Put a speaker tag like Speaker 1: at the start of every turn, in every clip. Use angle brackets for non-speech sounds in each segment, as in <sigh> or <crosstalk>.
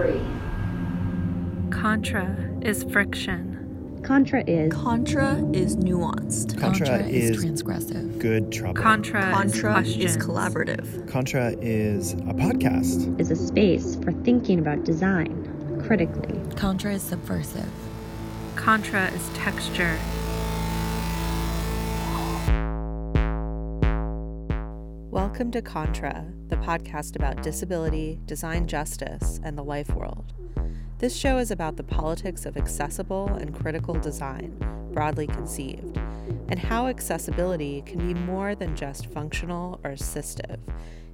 Speaker 1: three.
Speaker 2: Contra is friction.
Speaker 3: Contra is
Speaker 4: Contra is nuanced.
Speaker 5: Contra,
Speaker 6: Contra
Speaker 5: is,
Speaker 6: is transgressive.
Speaker 5: good trouble.
Speaker 2: Contra,
Speaker 4: Contra
Speaker 2: is
Speaker 4: is collaborative.
Speaker 5: Contra is a podcast.
Speaker 3: is a space for thinking about design critically.
Speaker 6: Contra is subversive.
Speaker 2: Contra is texture.
Speaker 7: Welcome to Contra, the podcast about disability, design justice, and the life world. This show is about the politics of accessible and critical design, broadly conceived, and how accessibility can be more than just functional or assistive.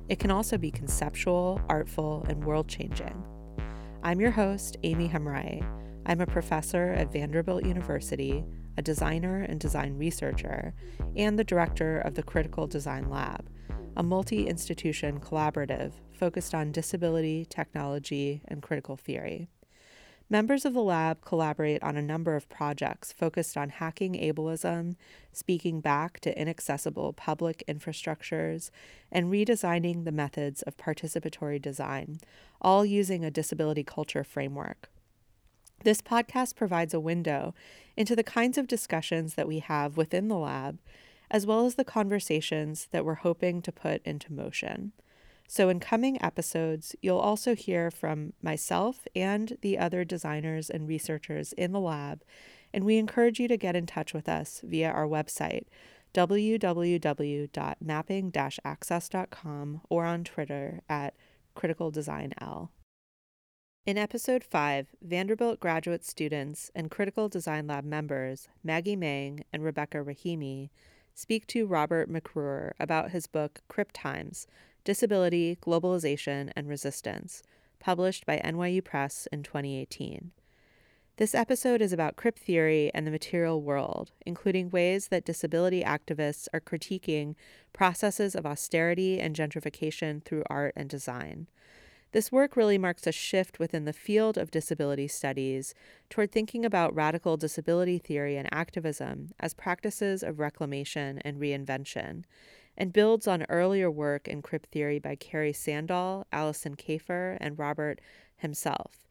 Speaker 7: It can also be conceptual, artful, and world changing. I'm your host, Aimi Hamraie. I'm a professor at Vanderbilt University, a designer and design researcher, and the director of the Critical Design Lab, a multi institution collaborative focused on disability, technology, and critical theory. Members of the lab collaborate on a number of projects focused on hacking ableism, speaking back to inaccessible public infrastructures, and redesigning the methods of participatory design, all using a disability culture framework. This podcast provides a window into the kinds of discussions that we have within the lab, as well as the conversations that we're hoping to put into motion. So, in coming episodes, you'll also hear from myself and the other designers and researchers in the lab, and we encourage you to get in touch with us via our website, www.mapping access.com, or on Twitter at criticaldesignl. In episode 5, Vanderbilt graduate students and Critical Design Lab members Maggie Mang and Rebecca Rahimi speak to Robert McRuer about his book Crip Times Disability, Globalization, and Resistance, published by NYU Press in 2018. This episode is about crip theory and the material world, including ways that disability activists are critiquing processes of austerity and gentrification through art and design. This work really marks a shift within the field of disability studies toward thinking about radical disability theory and activism as practices of reclamation and reinvention, and builds on earlier work in crip theory by Carrie Sandahl, Alison Kafer, and Robert himself.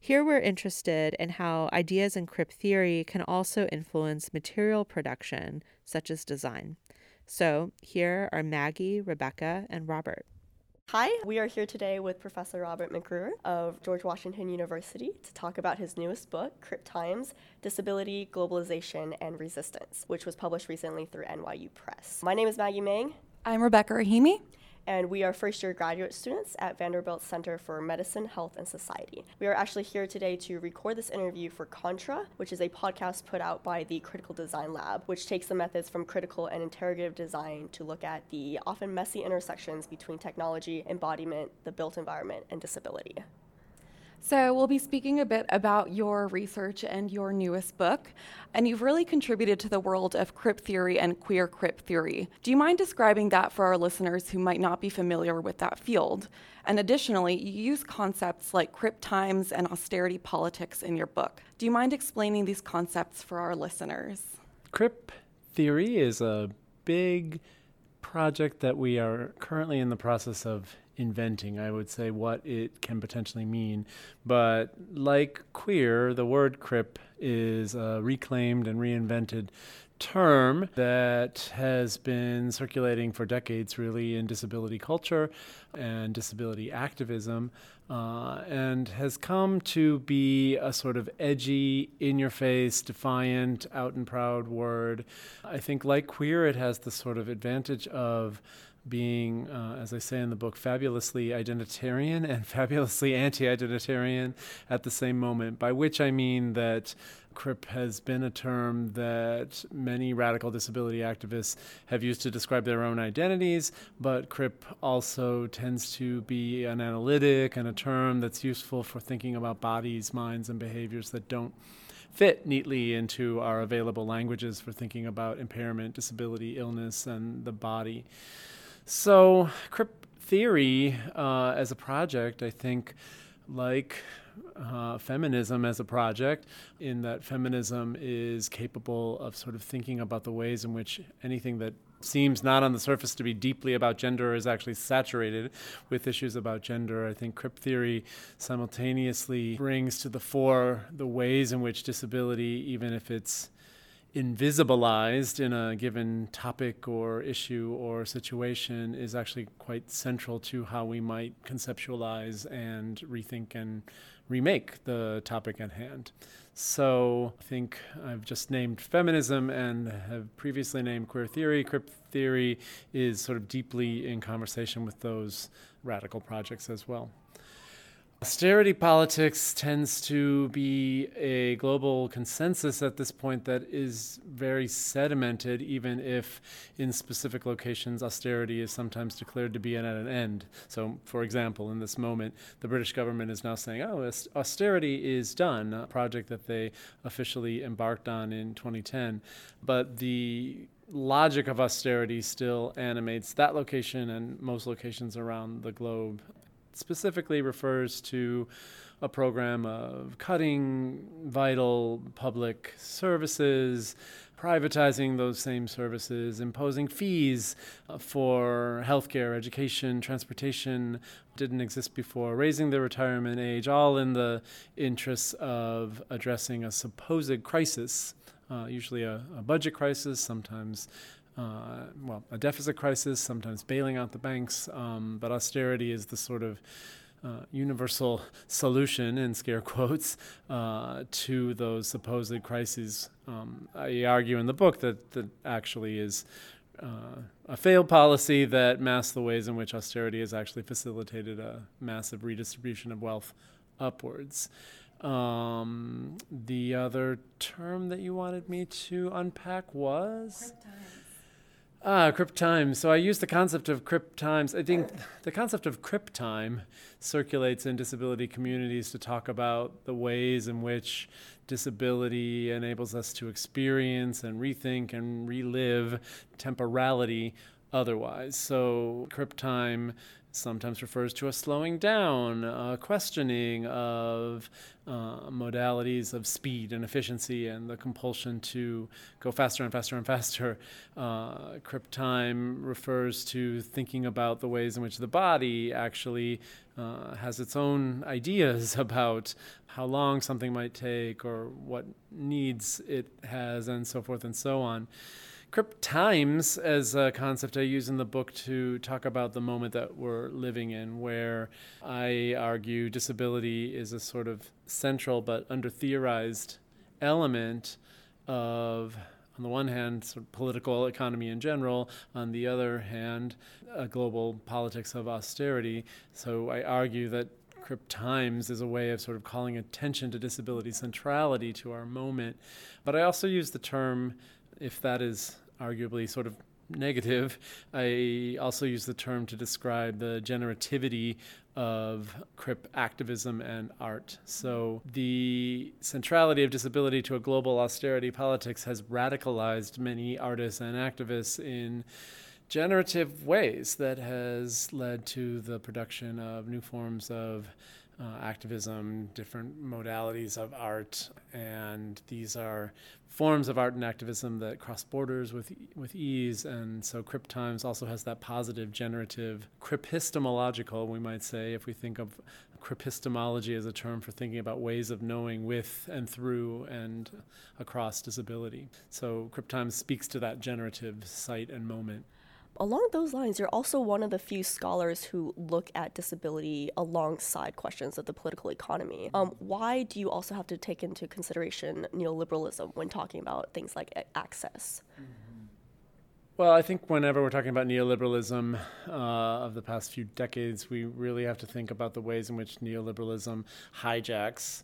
Speaker 7: Here we're interested in how ideas in crip theory can also influence material production, such as design. So here are Maggie, Rebecca, and Robert.
Speaker 8: Hi, we are here today with Professor Robert McRuer of George Washington University to talk about his newest book, Crip Times Disability, Globalization, and Resistance, which was published recently through NYU Press. My name is Maggie Mang,
Speaker 9: I'm Rebecca Rahimi.
Speaker 8: And we are first year graduate students at Vanderbilt Center for Medicine, Health, and Society. We are actually here today to record this interview for Contra, which is a podcast put out by the Critical Design Lab, which takes the methods from critical and interrogative design to look at the often messy intersections between technology, embodiment, the built environment, and disability.
Speaker 9: So, we'll be speaking a bit about your research and your newest book. And you've really contributed to the world of crip theory and queer crip theory. Do you mind describing that for our listeners who might not be familiar with that field? And additionally, you use concepts like crip times and austerity politics in your book. Do you mind explaining these concepts for our listeners?
Speaker 10: Crip theory is a big project that we are currently in the process of inventing. I would say what it can potentially mean. But like queer, the word crip is a reclaimed and reinvented term that has been circulating for decades, really, in disability culture and disability activism, uh, and has come to be a sort of edgy, in your face, defiant, out and proud word. I think, like queer, it has the sort of advantage of being, uh, as I say in the book, fabulously identitarian and <laughs> fabulously anti identitarian at the same moment, by which I mean that CRIP has been a term that many radical disability activists have used to describe their own identities, but CRIP also tends to be an analytic and a term that's useful for thinking about bodies, minds, and behaviors that don't fit neatly into our available languages for thinking about impairment, disability, illness, and the body. So, CRIP theory uh, as a project, I think, like uh, feminism as a project, in that feminism is capable of sort of thinking about the ways in which anything that seems not on the surface to be deeply about gender is actually saturated with issues about gender. I think crip theory simultaneously brings to the fore the ways in which disability, even if it's invisibilized in a given topic or issue or situation is actually quite central to how we might conceptualize and rethink and remake the topic at hand. So I think I've just named feminism and have previously named queer theory. Crip theory is sort of deeply in conversation with those radical projects as well. Austerity politics tends to be a global consensus at this point that is very sedimented, even if in specific locations austerity is sometimes declared to be at an end. So, for example, in this moment, the British government is now saying, oh, austerity is done, a project that they officially embarked on in 2010. But the logic of austerity still animates that location and most locations around the globe specifically refers to a program of cutting vital public services, privatizing those same services, imposing fees uh, for healthcare, education, transportation didn't exist before, raising the retirement age, all in the interests of addressing a supposed crisis, uh, usually a, a budget crisis, sometimes uh, well, a deficit crisis, sometimes bailing out the banks, um, but austerity is the sort of uh, universal solution, in scare quotes, uh, to those supposed crises. Um, I argue in the book that that actually is uh, a failed policy that masks the ways in which austerity has actually facilitated a massive redistribution of wealth upwards. Um, the other term that you wanted me to unpack was? Ah, crip time. So I use the concept of crip times. I think the concept of crip time circulates in disability communities to talk about the ways in which disability enables us to experience and rethink and relive temporality otherwise. So crip time sometimes refers to a slowing down, a questioning of uh, modalities of speed and efficiency and the compulsion to go faster and faster and faster. Uh, crip time refers to thinking about the ways in which the body actually uh, has its own ideas <laughs> about how long something might take or what needs it has and so forth and so on. Crip times as a concept I use in the book to talk about the moment that we're living in, where I argue disability is a sort of central but under theorized element of on the one hand, sort of political economy in general, on the other hand, a global politics of austerity. So I argue that Crip Times is a way of sort of calling attention to disability centrality to our moment. But I also use the term, if that is arguably sort of negative, I also use the term to describe the generativity of crip activism and art. So the centrality of disability to a global austerity politics has radicalized many artists and activists in generative ways that has led to the production of new forms of uh, activism, different modalities of art, and these are forms of art and activism that cross borders with with ease. And so, Crip Times also has that positive, generative, cripistemological, we might say, if we think of cripistemology as a term for thinking about ways of knowing with and through and across disability. So, Crip Times speaks to that generative site and moment.
Speaker 8: Along those lines, you're also one of the few scholars who look at disability alongside questions of the political economy. Um, why do you also have to take into consideration neoliberalism when talking about things like access? Mm-hmm.
Speaker 10: Well, I think whenever we're talking about neoliberalism uh, of the past few decades, we really have to think about the ways in which neoliberalism hijacks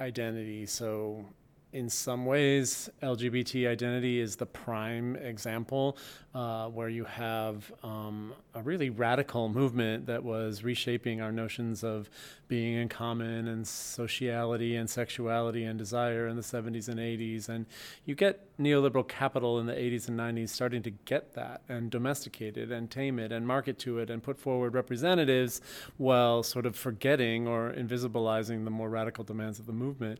Speaker 10: identity. So, in some ways, LGBT identity is the prime example uh, where you have um, a really radical movement that was reshaping our notions of being in common and sociality and sexuality and desire in the 70s and 80s. And you get neoliberal capital in the 80s and 90s starting to get that and domesticate it and tame it and market to it and put forward representatives while sort of forgetting or invisibilizing the more radical demands of the movement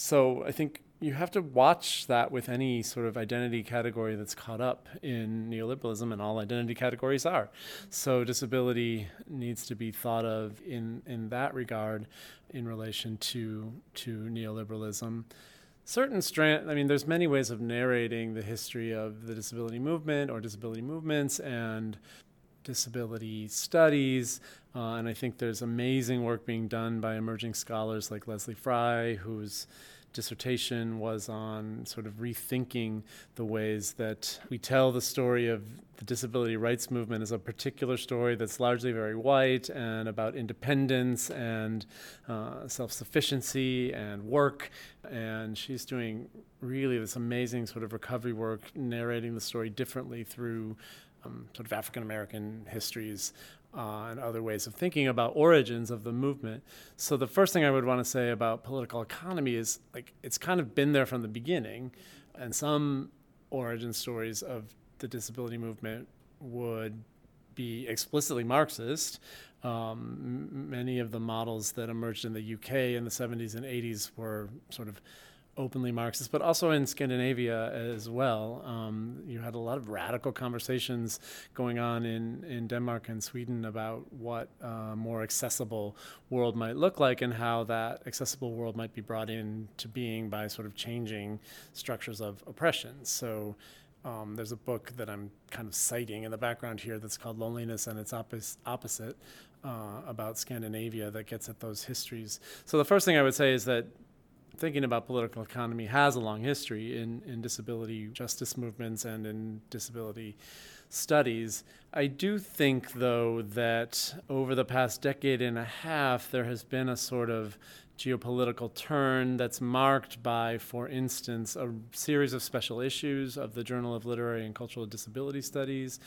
Speaker 10: so I think you have to watch that with any sort of identity category that's caught up in neoliberalism, and all identity categories are. So disability needs to be thought of in in that regard, in relation to to neoliberalism. Certain strand, I mean, there's many ways of narrating the history of the disability movement or disability movements and disability studies. Uh, and I think there's amazing work being done by emerging scholars like Lezlie Frye, whose dissertation was on sort of rethinking the ways that we tell the story of the disability rights movement as a particular story that's largely very white and about independence and uh, self sufficiency and work. And she's doing really this amazing sort of recovery work, narrating the story differently through um, sort of African American histories uh, and other ways of thinking about origins of the movement. So the first thing I would want to say about political economy is like it's kind of been there from the beginning, and some origin stories of the disability movement would be explicitly Marxist. Um, m- many of the models that emerged in the UK in the 70s and 80s were sort of openly Marxist, but also in Scandinavia as well. Um, you had a lot of radical conversations going on in, in Denmark and Sweden about what a more accessible world might look like and how that accessible world might be brought into being by sort of changing structures of oppression. So um, there's a book that I'm kind of citing in the background here that's called Loneliness and Its Oppos- Opposite uh, about Scandinavia that gets at those histories. So the first thing I would say is that thinking about political economy has a long history in, in disability justice movements and in disability studies. I do think, though, that over the past decade and a half, there has been a sort of geopolitical turn that's marked by, for instance, a series of special issues of the Journal of Literary and Cultural Disability Studies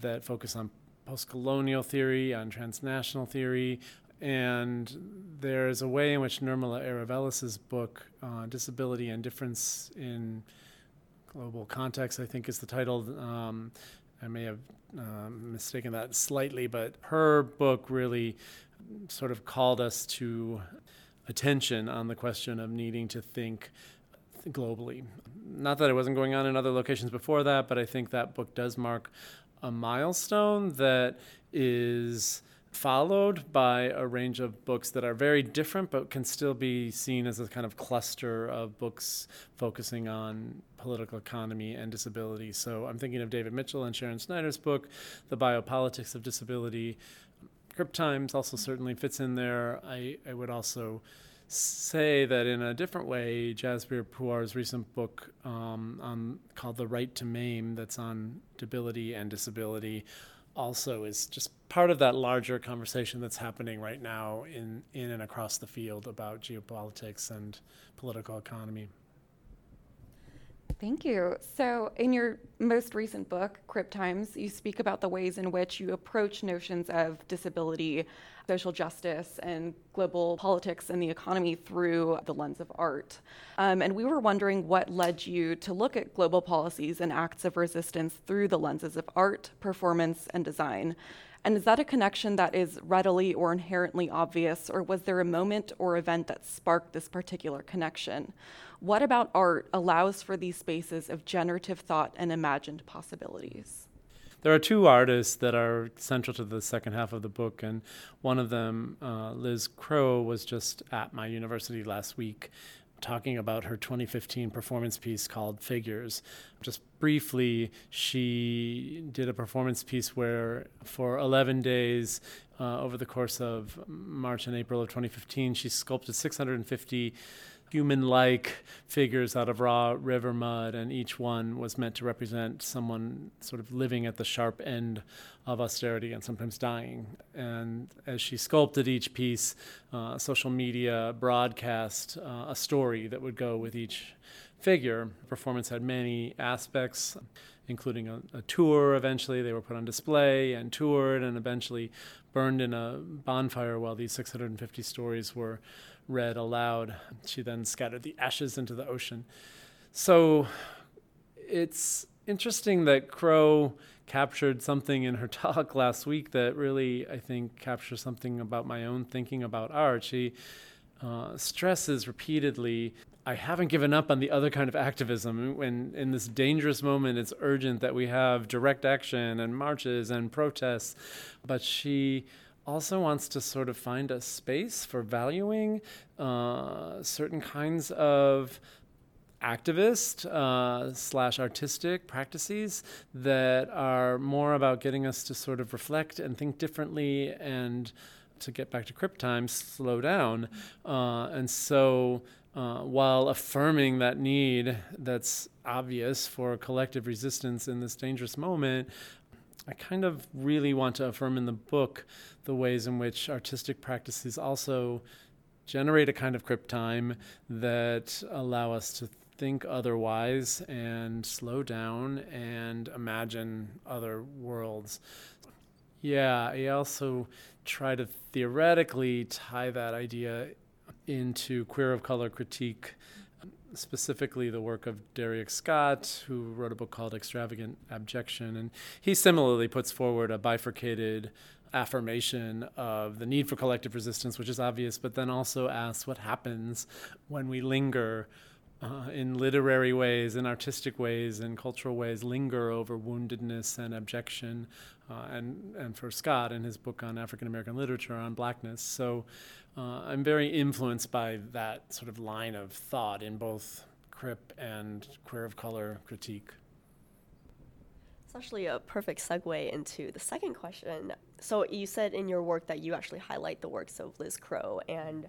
Speaker 10: that focus on post colonial theory, on transnational theory, and there's a way in which Nirmala Erevelles's book, uh, Disability and Difference in Global Context, I think is the title. Um, I may have uh, mistaken that slightly, but her book really sort of called us to attention on the question of needing to think globally. Not that it wasn't going on in other locations before that, but I think that book does mark a milestone that is followed by a range of books that are very different but can still be seen as a kind of cluster of books focusing on political economy and disability. So I'm thinking of David Mitchell and Sharon Snyder's book, The Biopolitics of Disability. Crip Times also certainly fits in there. I, I would also say that in a different way, Jasbir Puar's recent book um, on, called The Right to Maim, that's on debility and disability, also is just part of that larger conversation that's happening right now in, in and across the field about geopolitics and political economy.
Speaker 9: Thank you. So, in your most recent book, Crip Times, you speak about the ways in which you approach notions of disability, social justice, and global politics and the economy through the lens of art. Um, and we were wondering what led you to look at global policies and acts of resistance through the lenses of art, performance, and design. And is that a connection that is readily or inherently obvious, or was there a moment or event that sparked this particular connection? What about art allows for these spaces of generative thought and imagined possibilities?
Speaker 10: There are two artists that are central to the second half of the book, and one of them, uh, Liz Crow, was just at my university last week talking about her 2015 performance piece called Figures. Just briefly, she did a performance piece where, for 11 days uh, over the course of March and April of 2015, she sculpted 650 human like figures out of raw river mud, and each one was meant to represent someone sort of living at the sharp end of austerity and sometimes dying. And as she sculpted each piece, uh, social media broadcast uh, a story that would go with each figure. The performance had many aspects, including a, a, tour. Eventually, they were put on display and toured, and eventually burned in a bonfire while these 650 stories were read aloud. She then scattered the ashes into the ocean. So it's interesting that Crow captured something in her <laughs> talk last week that really, I think, captures something about my own thinking about art. She uh, stresses repeatedly I haven't given up on the other kind of activism. When in this dangerous moment, it's urgent that we have direct action and marches and protests. But she also wants to sort of find a space for valuing uh, certain kinds of activist uh, slash artistic practices that are more about getting us to sort of reflect and think differently and to get back to crip time slow down. Uh, and so uh, while affirming that need that's obvious for collective resistance in this dangerous moment I kind of really want to affirm in the book the ways in which artistic practices also generate a kind of crip time that allow us to think otherwise and slow down and imagine other worlds. Yeah, I also try to theoretically tie that idea into queer of color critique specifically the work of Darieck Scott, who wrote a book called Extravagant Abjection. And he similarly puts forward a bifurcated affirmation of the need for collective resistance, which is obvious, but then also asks what happens when we linger. Uh, in literary ways, in artistic ways, in cultural ways, linger over woundedness and abjection, uh, and and for Scott in his book on African American literature on blackness. So uh, I'm very influenced by that sort of line of thought in both Crip and Queer of Color critique.
Speaker 8: It's actually a perfect segue into the second question. So you said in your work that you actually highlight the works of Liz Crow and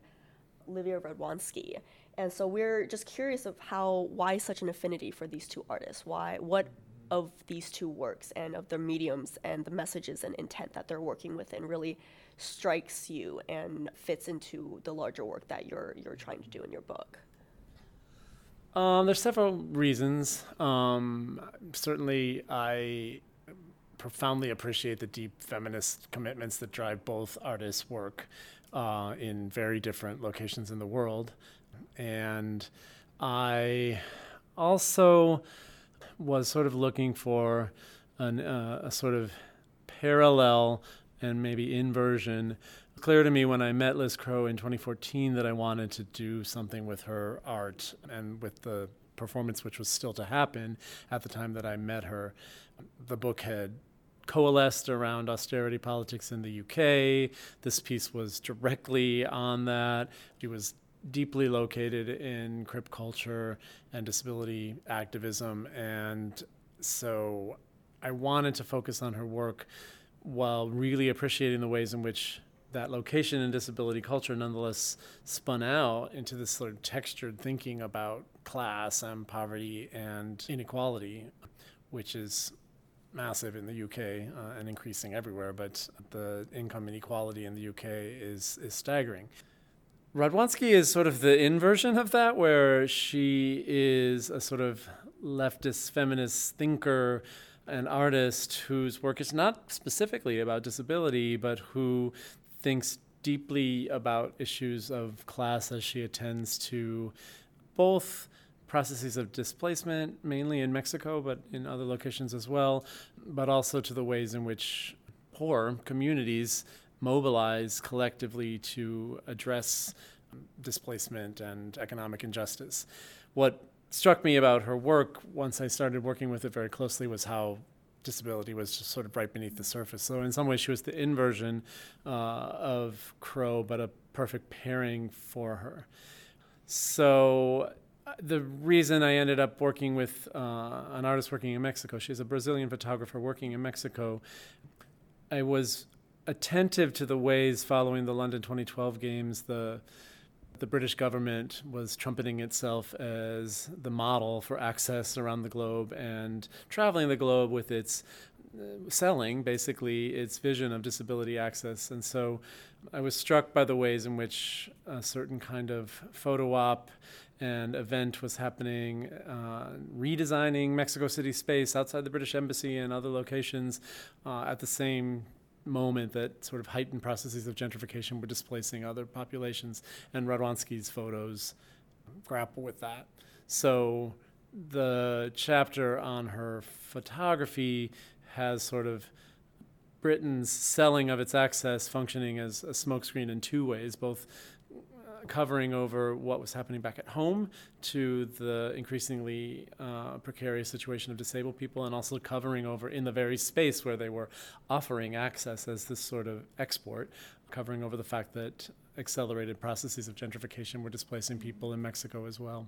Speaker 8: Livia Radwanski. And so we're just curious of how why such an affinity for these two artists? Why what of these two works and of their mediums and the messages and intent that they're working within really strikes you and fits into the larger work that you're you're trying to do in your book?
Speaker 10: Um, there's several reasons. Um, certainly, I profoundly appreciate the deep feminist commitments that drive both artists' work uh, in very different locations in the world, and I also was sort of looking for an, uh, a sort of parallel and maybe inversion. Clear to me when I met Liz Crow in 2014 that I wanted to do something with her art and with the performance, which was still to happen at the time that I met her. The book had coalesced around austerity politics in the UK. This piece was directly on that. She was deeply located in crip culture and disability activism. And so I wanted to focus on her work while really appreciating the ways in which that location and disability culture nonetheless spun out into this sort of textured thinking about class and poverty and inequality, which is massive in the UK uh, and increasing everywhere, but the income inequality in the UK is, is staggering. Radwanski is sort of the inversion of that, where she is a sort of leftist feminist thinker an artist whose work is not specifically about disability, but who thinks deeply about issues of class as she attends to both processes of displacement, mainly in Mexico, but in other locations as well, but also to the ways in which poor communities mobilize collectively to address displacement and economic injustice. What struck me about her work once I started working with it very closely was how disability was just sort of right beneath the surface. So in some ways, she was the inversion uh, of Crow, but a perfect pairing for her. So uh, the reason I ended up working with uh, an artist working in Mexico, she's a Brazilian photographer working in Mexico. I was attentive to the ways following the London 2012 games, the the British government was trumpeting itself as the model for access around the globe and traveling the globe with its uh, selling basically its vision of disability access. And so I was struck by the ways in which a certain kind of photo op and event was happening, uh, redesigning Mexico City space outside the British Embassy and other locations uh, at the same moment that sort of heightened processes of gentrification were displacing other populations, and Radwanski's photos grapple with that. So the chapter on her photography has sort of Britain's selling of its access functioning as a smokescreen in two ways, both covering over what was happening back at home to the increasingly uh, precarious situation of disabled people, and also covering over in the very space where they were offering access as this sort of export, covering over the fact that accelerated processes of gentrification were displacing people in Mexico as well.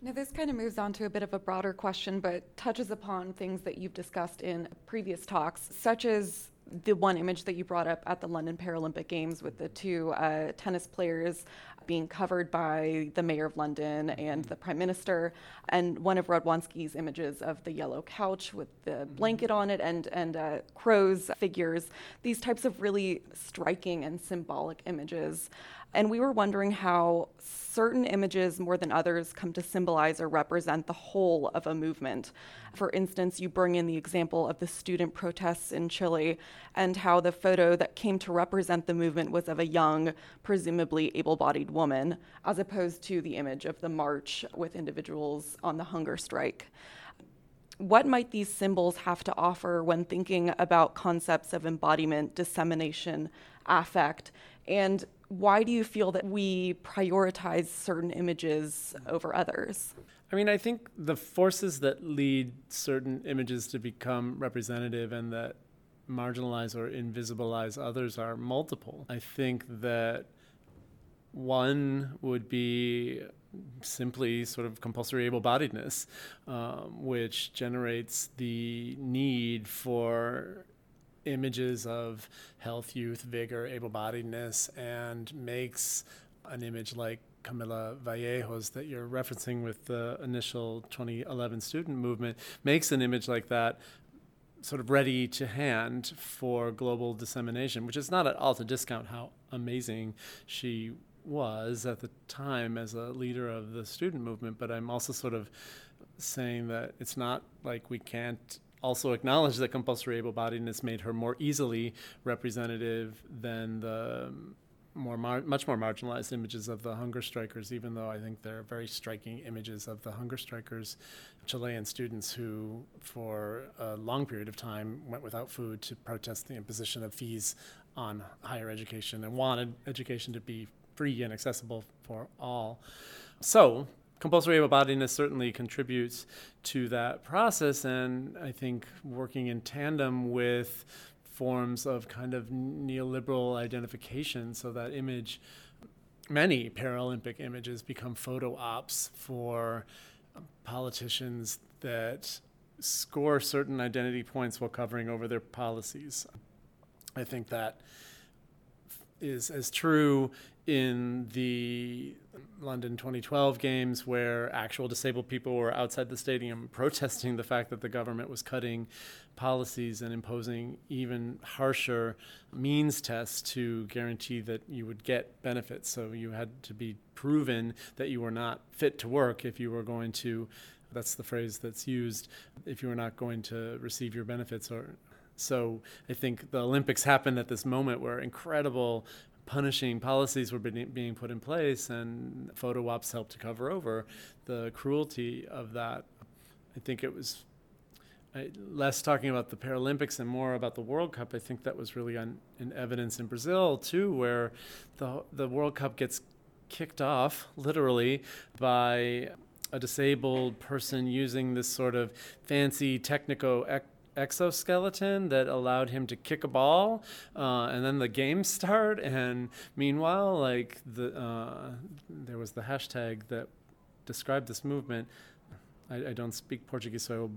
Speaker 9: Now, this kind of moves on to a bit of a broader question, but touches upon things that you've discussed in previous talks, such as the one image that you brought up at the London Paralympic Games with the two uh, tennis players being covered by the mayor of London and the prime minister, and one of Radwanski's images of the yellow couch with the mm-hmm. blanket on it and and uh, Crow's figures. These types of really striking and symbolic images, and we were wondering how certain images more than others come to symbolize or represent the whole of a movement. For instance, you bring in the example of the student protests in Chile and how the photo that came to represent the movement was of a young, presumably able bodied woman, as opposed to the image of the march with individuals on the hunger strike what might these symbols have to offer when thinking about concepts of embodiment, dissemination, affect, and why do you feel that we prioritize certain images over others?
Speaker 10: I mean, I think the forces that lead certain images to become representative and that marginalize or invisibilize others are multiple. I think that one would be simply sort of compulsory able bodiedness, um, which generates the need for images of health, youth, vigor, able bodiedness, and makes an image like Camila Vallejo's that you're referencing with the initial 2011 student movement, makes an image like that sort of ready to hand for global dissemination, which is not at all to discount how amazing she was at the time as a leader of the student movement, but I'm also sort of saying that it's not like we can't also acknowledge that compulsory able-bodiedness made her more easily representative than the more mar- much more marginalized images of the hunger strikers, even though I think they're very striking images of the hunger strikers, Chilean students who, for a long period of time, went without food to protest the imposition of fees on higher education and wanted education to be free and accessible for all. So, compulsory able-bodiedness certainly contributes to that process, and I think working in tandem with forms of kind of neoliberal identification, so that image, many Paralympic images become photo ops for politicians that score certain identity points while covering over their policies. I think that is as true in the London 2012 games where actual disabled people were outside the stadium <laughs> protesting the fact that the government was cutting policies and imposing even harsher means tests to guarantee that you would get benefits. So you had to be proven that you were not fit to work if you were going to that's the phrase that's used if you were not going to receive your benefits or so I think the Olympics happened at this moment where incredible punishing policies were being put in place, and photo ops helped to cover over the cruelty of that. I think it was less talking about the Paralympics and more about the World Cup. I think that was really on, in evidence in Brazil too, where the the World Cup gets kicked off literally by a disabled person using this sort of fancy technico exoskeleton that allowed him to kick a ball, uh, and then the game <laughs> start. And meanwhile, like the uh, there was the hashtag that described this movement. I, I, don't speak Portuguese, so I will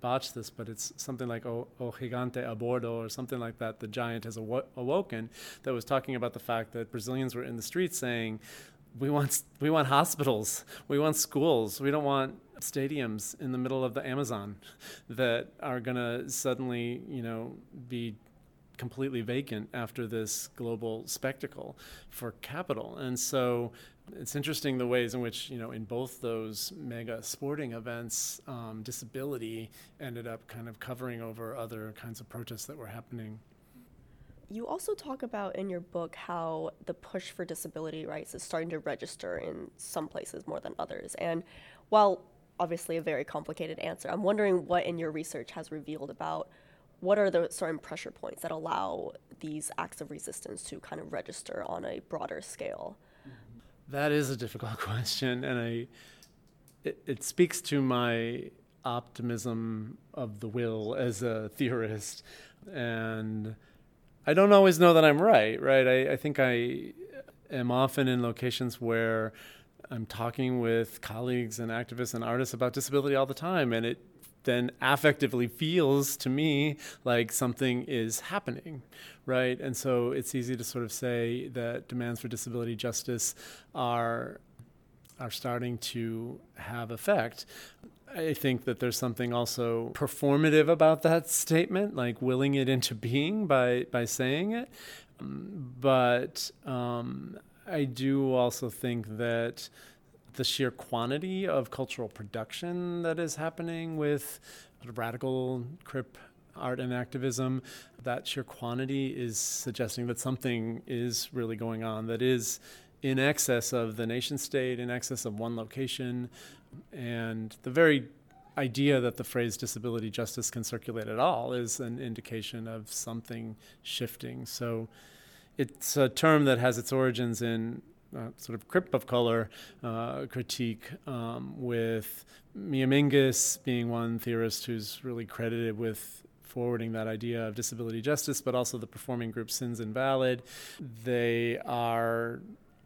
Speaker 10: botch this, but it's something like O, o Gigante Abordo or something like that. The giant has awo- awoken that was talking about the fact that Brazilians were in the streets saying, we want, we want hospitals, we want schools, we don't want stadiums in the middle of the Amazon that are going to suddenly, you know, be completely vacant after this global spectacle for capital. And so it's interesting the ways in which, you know, in both those mega sporting events, um, disability ended up kind of covering over other kinds of protests that were happening.
Speaker 8: You also talk about in your book how the push for disability rights is starting to register in some places more than others. And while obviously a very complicated answer, I'm wondering what in your research has revealed about what are the certain pressure points that allow these acts of resistance to kind of register on a broader scale? Mm-hmm.
Speaker 10: That is a difficult <laughs> question, and I it, it speaks to my optimism of the will as a theorist, and I don't always know that I'm right. Right? I, I think I am often in locations where I'm talking with colleagues and activists and artists about disability all the time, and it then affectively feels to me like something is happening, right? And so it's easy to sort of say that demands for disability justice are are starting to have effect. I think that there's something also performative about that statement, like willing it into being by by saying it. But um, I do also think that the sheer quantity of cultural production that is happening with radical crip art and activism, that sheer quantity is suggesting that something is really going on that is in excess of the nation state, in excess of one location. And the very idea that the phrase disability justice can circulate at all is an indication of something shifting. So it's a term that has its origins in uh, sort of crip of color uh, critique um, with Mia Mingus being one theorist who's really credited with forwarding that idea of disability justice, but also the performing group Sins Invalid. They are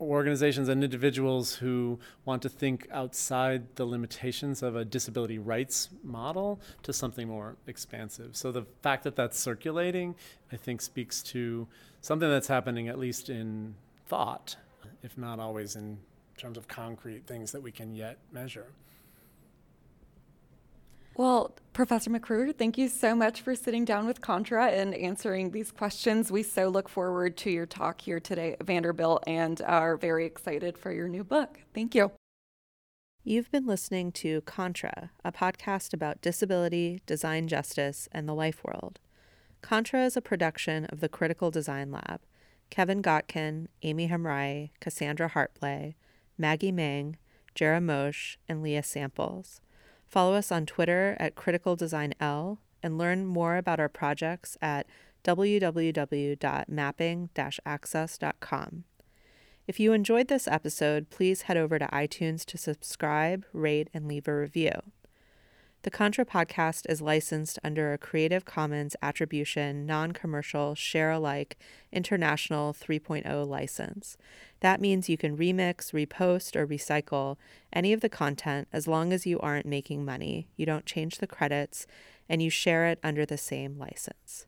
Speaker 10: organizations and individuals who want to think outside the limitations of a disability rights model to something more expansive. So the fact that that's circulating, I think, speaks to something that's happening at least in thought if not always in terms of concrete things that we can yet measure.
Speaker 9: Well, Professor McRuer, thank you so much for sitting down with Contra and answering these questions. We so look forward to your talk here today at Vanderbilt and are very excited for your new book. Thank you.
Speaker 7: You've been listening to Contra, a podcast about disability, design justice, and the life world. Contra is a production of the Critical Design Lab. Kevin Gotkin, Aimi Hamraie, Cassandra Hartblay, Maggie Meng, Jarah Moesch, and Leah Samples. Follow us on Twitter at Critical Design L and learn more about our projects at www.mapping-access.com. If you enjoyed this episode, please head over to iTunes to subscribe, rate, and leave a review. The Contra podcast is licensed under a Creative Commons Attribution, Non Commercial, Share Alike, International 3.0 license. That means you can remix, repost, or recycle any of the content as long as you aren't making money, you don't change the credits, and you share it under the same license.